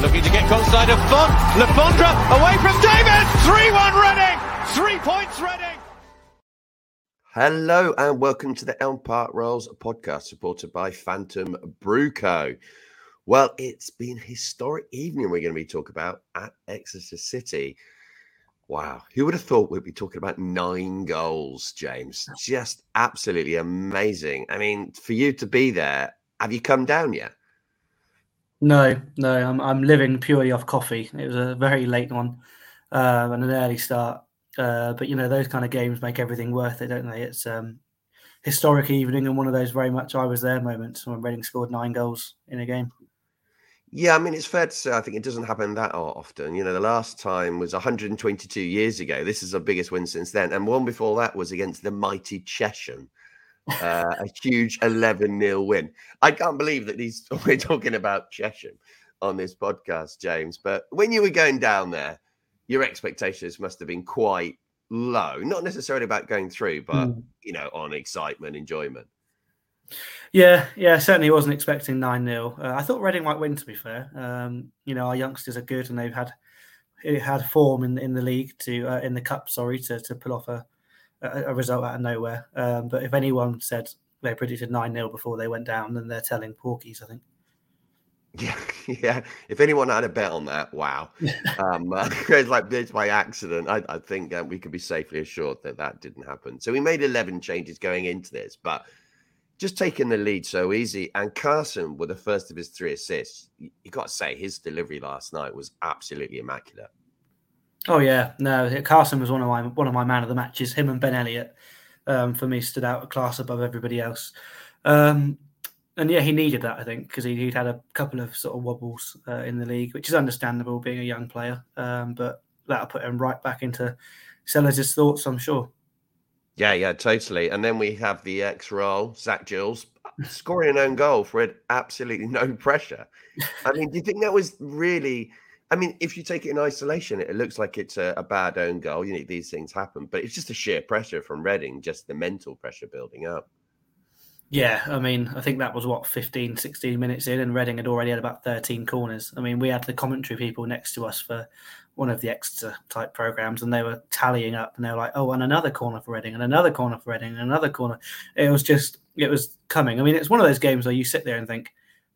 Looking to get close side of Font. Le Fondre away from David. 3-1 Reading. Three points Reading. Hello and welcome to the Elm Park Rolls podcast supported by Phantom Brewco. Well, it's been a historic evening we're going to be talking about at Exeter City. Wow, who would have thought we'd be talking about nine goals, James? Just absolutely amazing. I mean, for you to be there, have you come down yet? No, no, I'm I'm living purely off coffee. It was a very late one um, and an early start, uh, but you know those kind of games make everything worth it, don't they? It's um, historic evening and one of those very much I was there moments when Reading scored nine goals in a game. Yeah, I mean, it's fair to say I think it doesn't happen that often. You know, the last time was 122 years ago. This is the biggest win since then. And one before that was against the mighty Chesham. Uh, a huge 11 0 win. I can't believe that these we're talking about Chesham on this podcast, James. But when you were going down there, your expectations must have been quite low. Not necessarily about going through, but mm. you know, on excitement, enjoyment. Yeah, yeah, certainly wasn't expecting 9 0. Uh, I thought Reading might win, to be fair. Um, you know, our youngsters are good and they've had it had form in in the league to uh, in the cup, sorry, to to pull off a a, a result out of nowhere. Um, but if anyone said they predicted 9 0 before they went down, then they're telling porkies, I think. Yeah, yeah. If anyone had a bet on that, wow. um, uh, it's like it's by accident. I, I think uh, we could be safely assured that that didn't happen. So we made 11 changes going into this, but just taking the lead so easy. And Carson, with the first of his three assists, you, you got to say his delivery last night was absolutely immaculate. Oh yeah, no, Carson was one of my one of my man of the matches. Him and Ben Elliott, um, for me, stood out a class above everybody else. Um, and yeah, he needed that, I think, because he, would had a couple of sort of wobbles uh, in the league, which is understandable being a young player. Um, but that'll put him right back into Sellés' thoughts, I'm sure. Yeah, yeah, totally. And then we have the ex role, Zach Jules, scoring an own goal for absolutely no pressure. I mean, do you think that was really? I mean, if you take it in isolation, it, looks like it's a, a, bad own goal. You know, these things happen, but it's just a sheer pressure from Reading, just the mental pressure building up. Yeah, I mean, I think that was what 15, 16 minutes in, and Reading had already had about 13 corners. I mean, we had the commentary people next to us for one of the Exeter type programs, and they were tallying up, and they were like, "Oh, and another corner for Reading, and another corner for Reading, and another corner." It was just, it was coming. I mean, it's one of those games where you sit there and think,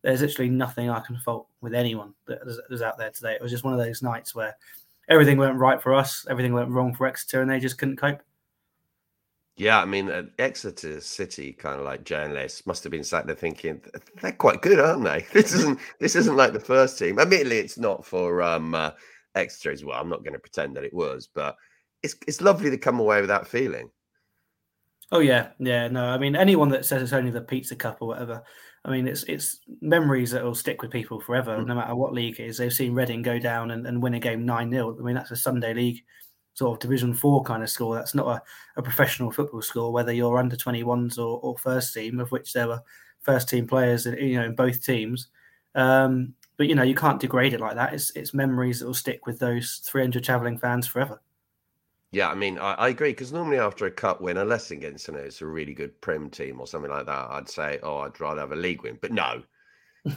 "There's literally nothing I can fault with anyone that was out there today." It was just one of those nights where everything went right for us, everything went wrong for Exeter, and they just couldn't cope. Yeah, I mean, uh, Exeter City kind of like journalists must have been sat there thinking they're quite good, aren't they? This isn't this isn't like the first team. Admittedly, it's not for um, uh, Exeter as well. I'm not going to pretend that it was, but it's it's lovely to come away with that feeling. Oh yeah, yeah. No, I mean anyone that says it's only the Pizza Cup or whatever. I mean, it's it's memories that will stick with people forever, mm. no matter what league it is. They've seen Reading go down and, and win a game nine 0 I mean, that's a Sunday league sort of Division Four kind of score. That's not a, a professional football score, whether you're under 21s or, or first team, of which there were first team players, in, you know, in both teams. Um, but you know, you can't degrade it like that. It's it's memories that will stick with those 300 travelling fans forever. Yeah, I mean, I, I agree because normally after a cup win, unless against you know it's a really good Prem team or something like that, I'd say, oh, I'd rather have a league win. But no,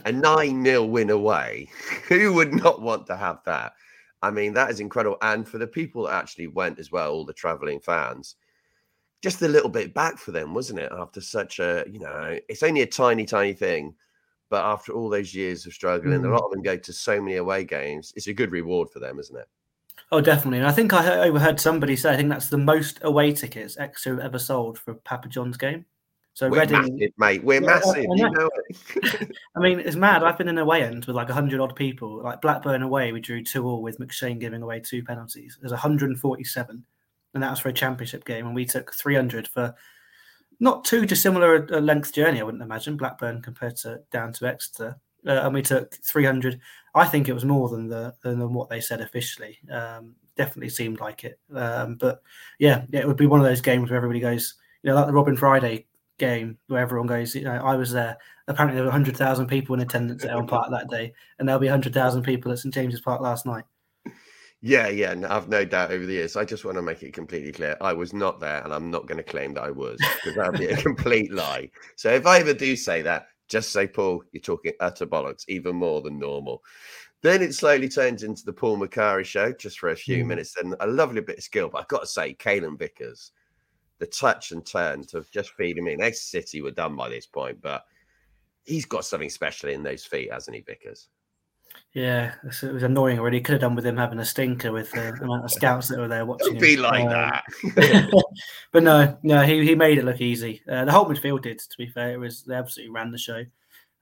a nine 0 win away, who would not want to have that? I mean, that is incredible. And for the people that actually went as well, all the traveling fans, just a little bit back for them, wasn't it? After such a, you know, it's only a tiny, tiny thing. But after all those years of struggling, mm. a lot of them go to so many away games. It's a good reward for them, isn't it? Oh, definitely. And I think I overheard somebody say, I think that's the most away tickets Exeter ever sold for Papa John's game. So we're Reading, massive, mate. We're yeah, massive. I, you know I mean, it's mad. I've been in away end with like hundred odd people. Like Blackburn away, we drew two all with McShane giving away two penalties. There's 147, and that was for a championship game, and we took 300 for not too dissimilar a length journey. I wouldn't imagine Blackburn compared to down to Exeter, uh, and we took 300. I think it was more than the than what they said officially. Um, definitely seemed like it. Um, but yeah, it would be one of those games where everybody goes, you know, like the Robin Friday game where everyone goes, you know, I was there. Apparently, there were 100,000 people in attendance at Elm Park that day, and there'll be 100,000 people at St James's Park last night. Yeah, yeah, no, I've no doubt over the years. I just want to make it completely clear. I was not there, and I'm not going to claim that I was because that'd be a complete lie. So if I ever do say that, just say, Paul, you're talking utter bollocks, even more than normal. Then it slowly turns into the Paul Macari show just for a few Mm. minutes. Then a lovely bit of skill. But I've got to say, Kalen Vickers, the touch and turn to just feed him in. Exeter City were done by this point, but he's got something special in those feet, hasn't he, Vickers? Yeah, it was annoying already. Could have done with him having a stinker with the amount of scouts that were there watching. Don't be him. like Um, that. but no, no, he, he made it look easy. Uh, the whole midfield did, to be fair. It was they absolutely ran the show.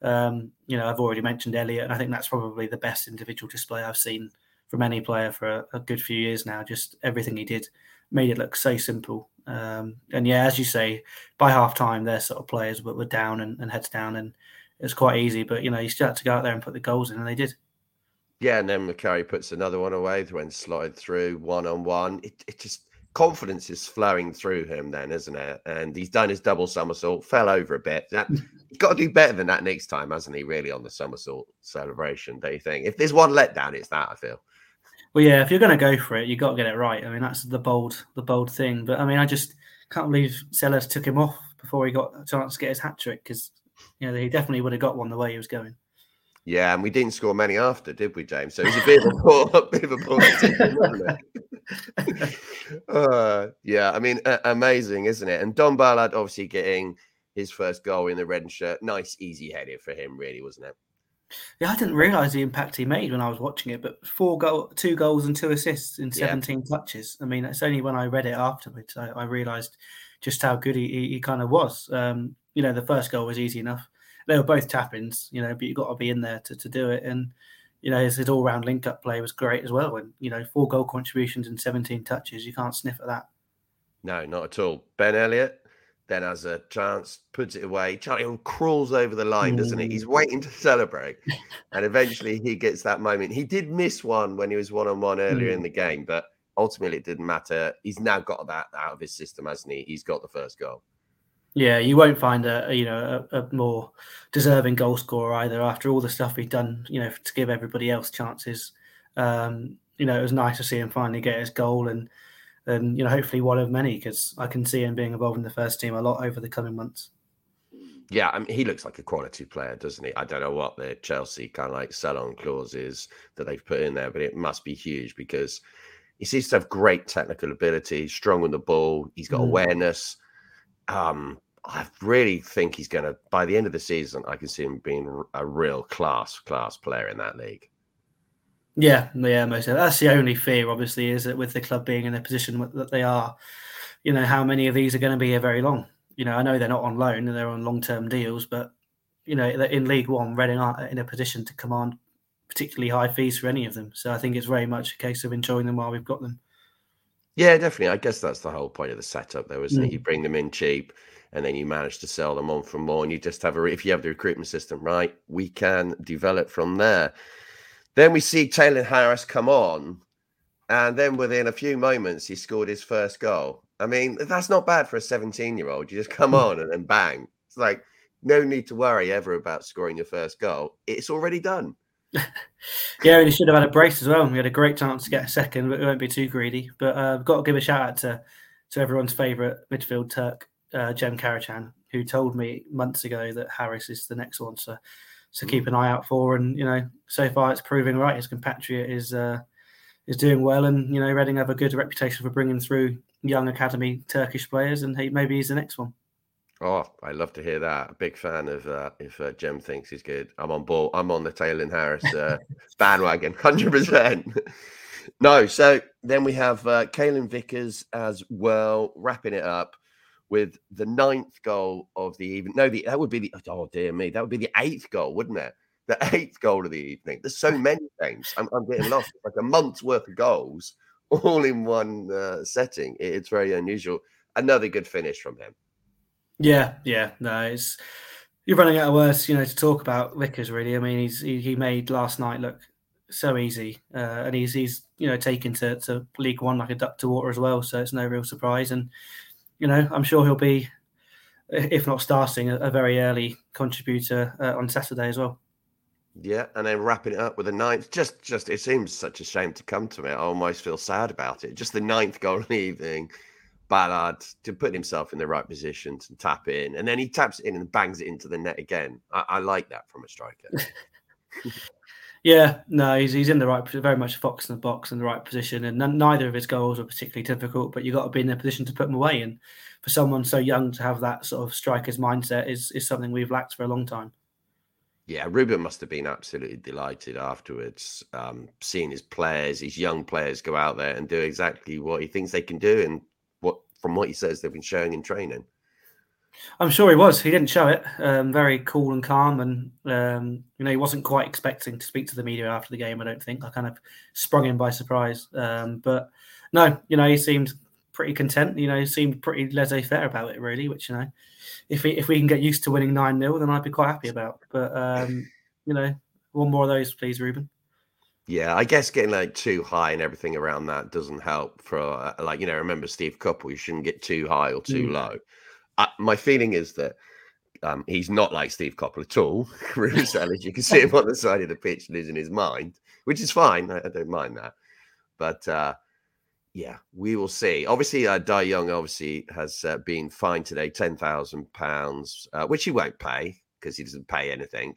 Um, you know, I've already mentioned Elliot, and I think that's probably the best individual display I've seen from any player for a, a good few years now. Just everything he did made it look so simple. Um, and yeah, as you say, by half time, their sort of players were, were down and, and heads down, and it was quite easy. But you know, you still had to go out there and put the goals in, and they did. Yeah, and then Macari puts another one away when slotted through one on one. It, it just confidence is flowing through him then, isn't it? And he's done his double somersault, fell over a bit. That, he's got to do better than that next time, hasn't he? Really on the somersault celebration, don't you think? If there's one letdown, it's that. I feel. Well, yeah, if you're going to go for it, you've got to get it right. I mean, that's the bold, the bold thing. But I mean, I just can't believe Sellés took him off before he got a chance to get his hat trick because you know he definitely would have got one the way he was going. Yeah, and we didn't score many after, did we, James? So it was a bit of a poor, a bit of a poor decision, wasn't it? uh, yeah, I mean, uh, amazing, isn't it? And Don Ballard obviously getting his first goal in the red shirt. Nice, easy header for him, really, wasn't it? Yeah, I didn't realise the impact he made when I was watching it. But four goal, two goals and two assists in Yeah. 17 touches. I mean, it's only when I read it afterwards I, I realised just how good he, he, he kind of was. Um, you know, the first goal was easy enough. They were both tap-ins, you know, but you've got to be in there to, to do it. And you know, his, his all-round link-up play was great as well. And you know, four goal contributions and 17 touches, you can't sniff at that. No, not at all. Ben Elliott then has a chance, puts it away. Charlie crawls over the line, doesn't he? He's mm. waiting to celebrate. and eventually he gets that moment. He did miss one when he was one on one earlier in mm. the game, but ultimately it didn't matter. He's now got that out of his system, hasn't he? He's got the first goal. Yeah, you won't find a a, you know a, a more deserving goal scorer either. After all the stuff he'd done, you know, to give everybody else chances. Um, you know, it was nice to see him finally get his goal and and you know hopefully one of many because I can see him being involved in the first team a lot over the coming months. Yeah, I mean, he looks like a quality player, doesn't he? I don't know what the Chelsea kind of like sell on clause is that they've put in there, but it must be huge because he seems to have great technical ability, strong on the ball. He's got Mm. awareness. Um, I really think he's going to, by the end of the season, I can see him being a real class, class player in that league. Yeah, yeah, most of that's the only fear. Obviously, is that with the club being in the position that they are, you know, how many of these are going to be here very long? You know, I know they're not on loan and they're on long-term deals, but you know, in League One, Reading aren't in a position to command particularly high fees for any of them. So I think it's very much a case of enjoying them while we've got them. Yeah, definitely. I guess that's the whole point of the setup, though, isn't it? Mm. You bring them in cheap, and then you manage to sell them on for more, and you just have a. If you have the recruitment system right, we can develop from there. Then we see Taylor Harris come on, and then within a few moments, he scored his first goal. I mean, that's not bad for a 17-year-old. You just come on and bang. It's like no need to worry ever about scoring your first goal. It's already done. Yeah, and he should have had a brace as well. We had a great chance to get a second, but we won't be too greedy. But uh, I've got to give a shout out to to everyone's favourite midfield Turk, uh, Jem Karacan, who told me months ago that Harris is the next one. to, so keep an eye out for. And you know, so far it's proving right. His compatriot is uh, is doing well, and you know, Reading have a good reputation for bringing through young academy Turkish players, and he maybe he's the next one. Oh, I love to hear that. A big fan of uh, if uh, Jem thinks he's good. I'm on board. I'm on the Taylor Harris uh, bandwagon, hundred percent. No, so then we have uh, Kalen Vickers as well, wrapping it up with the ninth goal of the evening. No, the that would be the oh dear me, that would be the eighth goal, wouldn't it? The eighth goal of the evening. There's so many games. I'm, I'm getting lost. It's like a month's worth of goals all in one uh, setting. It- it's very unusual. Another good finish from him. Yeah, yeah, no, it's you're running out of words, you know, to talk about Vickers. Really, I mean, he's he, he made last night look so easy, uh, and he's he's you know taken to, to League One like a duck to water as well. So it's no real surprise, and you know, I'm sure he'll be, if not starting, a, a very early contributor uh, on Saturday as well. Yeah, and then wrapping it up with a ninth. Just, just it seems such a shame to come to me. I almost feel sad about it. Just the ninth goal of the evening. Ballard to put himself in the right position to tap in, and then he taps it in and bangs it into the net again. I, I like that from a striker. Yeah, no, he's he's in the right, very much fox in the box in the right position, and none, neither of his goals were particularly difficult. But you have got to be in a position to put them away, and for someone so young to have that sort of striker's mindset is is something we've lacked for a long time. Yeah, Ruben must have been absolutely delighted afterwards, um, seeing his players, his young players, go out there and do exactly what he thinks they can do, and what from what he says they've been showing in training. I'm sure he was. He didn't show it. Um, very cool and calm, and um, you know he wasn't quite expecting to speak to the media after the game. I don't think I kind of sprung him by surprise. Um, but no, you know he seemed pretty content. You know, he seemed pretty laissez-faire about it, really. Which you know, if we if we can get used to winning nine 0 then I'd be quite happy about. But um, you know, one more of those, please, Ruben. Yeah, I guess getting like too high and everything around that doesn't help. For uh, like you know, remember Steve Coppell, you shouldn't get too high or too mm. low my feeling is that um, he's not like Steve Coppell at all. As you can see him on the side of the pitch losing his mind, which is fine. I, I don't mind that. But uh, yeah, we will see. Obviously, uh, Dai Yongge obviously has uh, been fined today, ten thousand uh, pounds, which he won't pay because he doesn't pay anything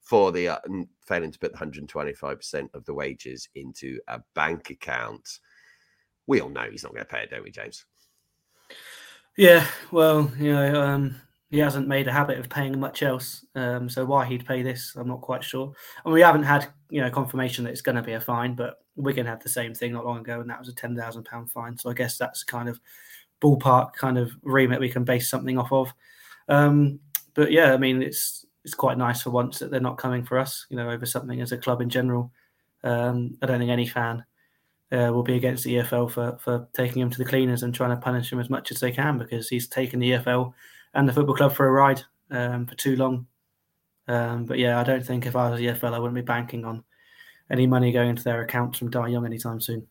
for the uh, failing to put 125 percent of the wages into a bank account. We all know he's not going to pay it, don't we, James? Yeah, well, you know, um, he hasn't made a habit of paying much else. Um, so why he'd pay this, I'm not quite sure. And we haven't had, you know, confirmation that it's going to be a fine, but Wigan had the same thing not long ago, and that was a ten thousand pound fine. So I guess that's kind of ballpark kind of remit we can base something off of. Um, but yeah, I mean, it's it's quite nice for once that they're not coming for us, you know, over something as a club in general. Um, I don't think any fan uh, will be against the EFL for for taking him to the cleaners and trying to punish him as much as they can because he's taken the EFL and the football club for a ride um, for too long. Um, but yeah, I don't think if I was the EFL, I wouldn't be banking on any money going into their accounts from Dai Yongge anytime soon.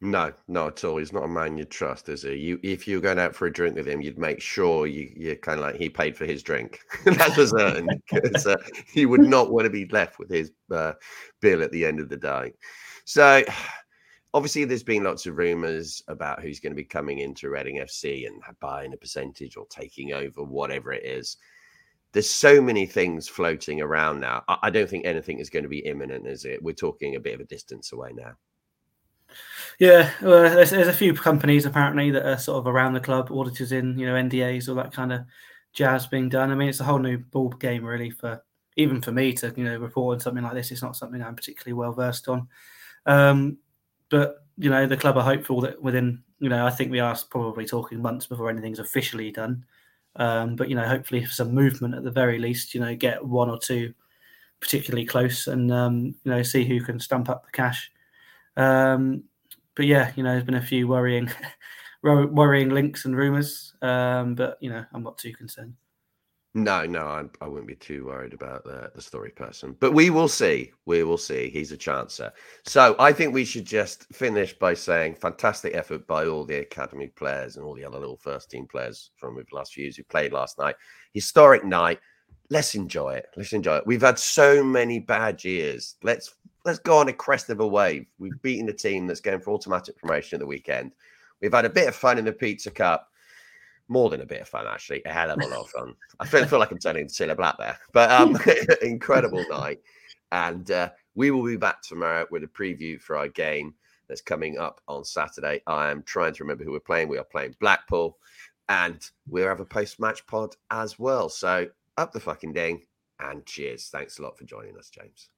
No, not at all. He's not a man you'd trust, is he? You, if you're going out for a drink with him, you'd make sure you, you're kind of like he paid for his drink. That's for certain, because uh, he would not want to be left with his uh, bill at the end of the day. So, obviously there's been lots of rumors about who's going to be coming into Reading FC and buying a percentage or taking over whatever it is. There's so many things floating around now. I don't think anything is going to be imminent, is it? We're talking a bit of a distance away now. Yeah, well, there's, there's a few companies apparently that are sort of around the club, auditors in, you know, NDAs, all that kind of jazz being done. I mean, it's a whole new ball game really for even for me to, you know, report on something like this. It's not something I'm particularly well versed on. Um, but you know, the club are hopeful that within, you know, I think we are probably talking months before anything's officially done. Um, but you know, hopefully some movement at the very least. You know, get one or two particularly close, and um, you know, see who can stump up the cash. Um, but yeah, you know, there's been a few worrying, worrying links and rumours. Um, but you know, I'm not too concerned. No, no, I, I wouldn't be too worried about the, the story person. But we will see. We will see. He's a chancer. So I think we should just finish by saying fantastic effort by all the academy players and all the other little first team players from the last few years who played last night. Historic night. Let's enjoy it. Let's enjoy it. We've had so many bad years. Let's let's go on a crest of a wave. We've beaten a team that's going for automatic promotion at the weekend. We've had a bit of fun in the Pizza Cup more than a bit of fun, actually. A hell of a lot of fun. I feel, feel like I'm turning into Cilla Black there, but um, incredible night. And uh, we will be back tomorrow with a preview for our game that's coming up on Saturday. I am trying to remember who we're playing. We are playing Blackpool, and we'll have a post match pod as well. So up the fucking ding and cheers. Thanks a lot for joining us, James.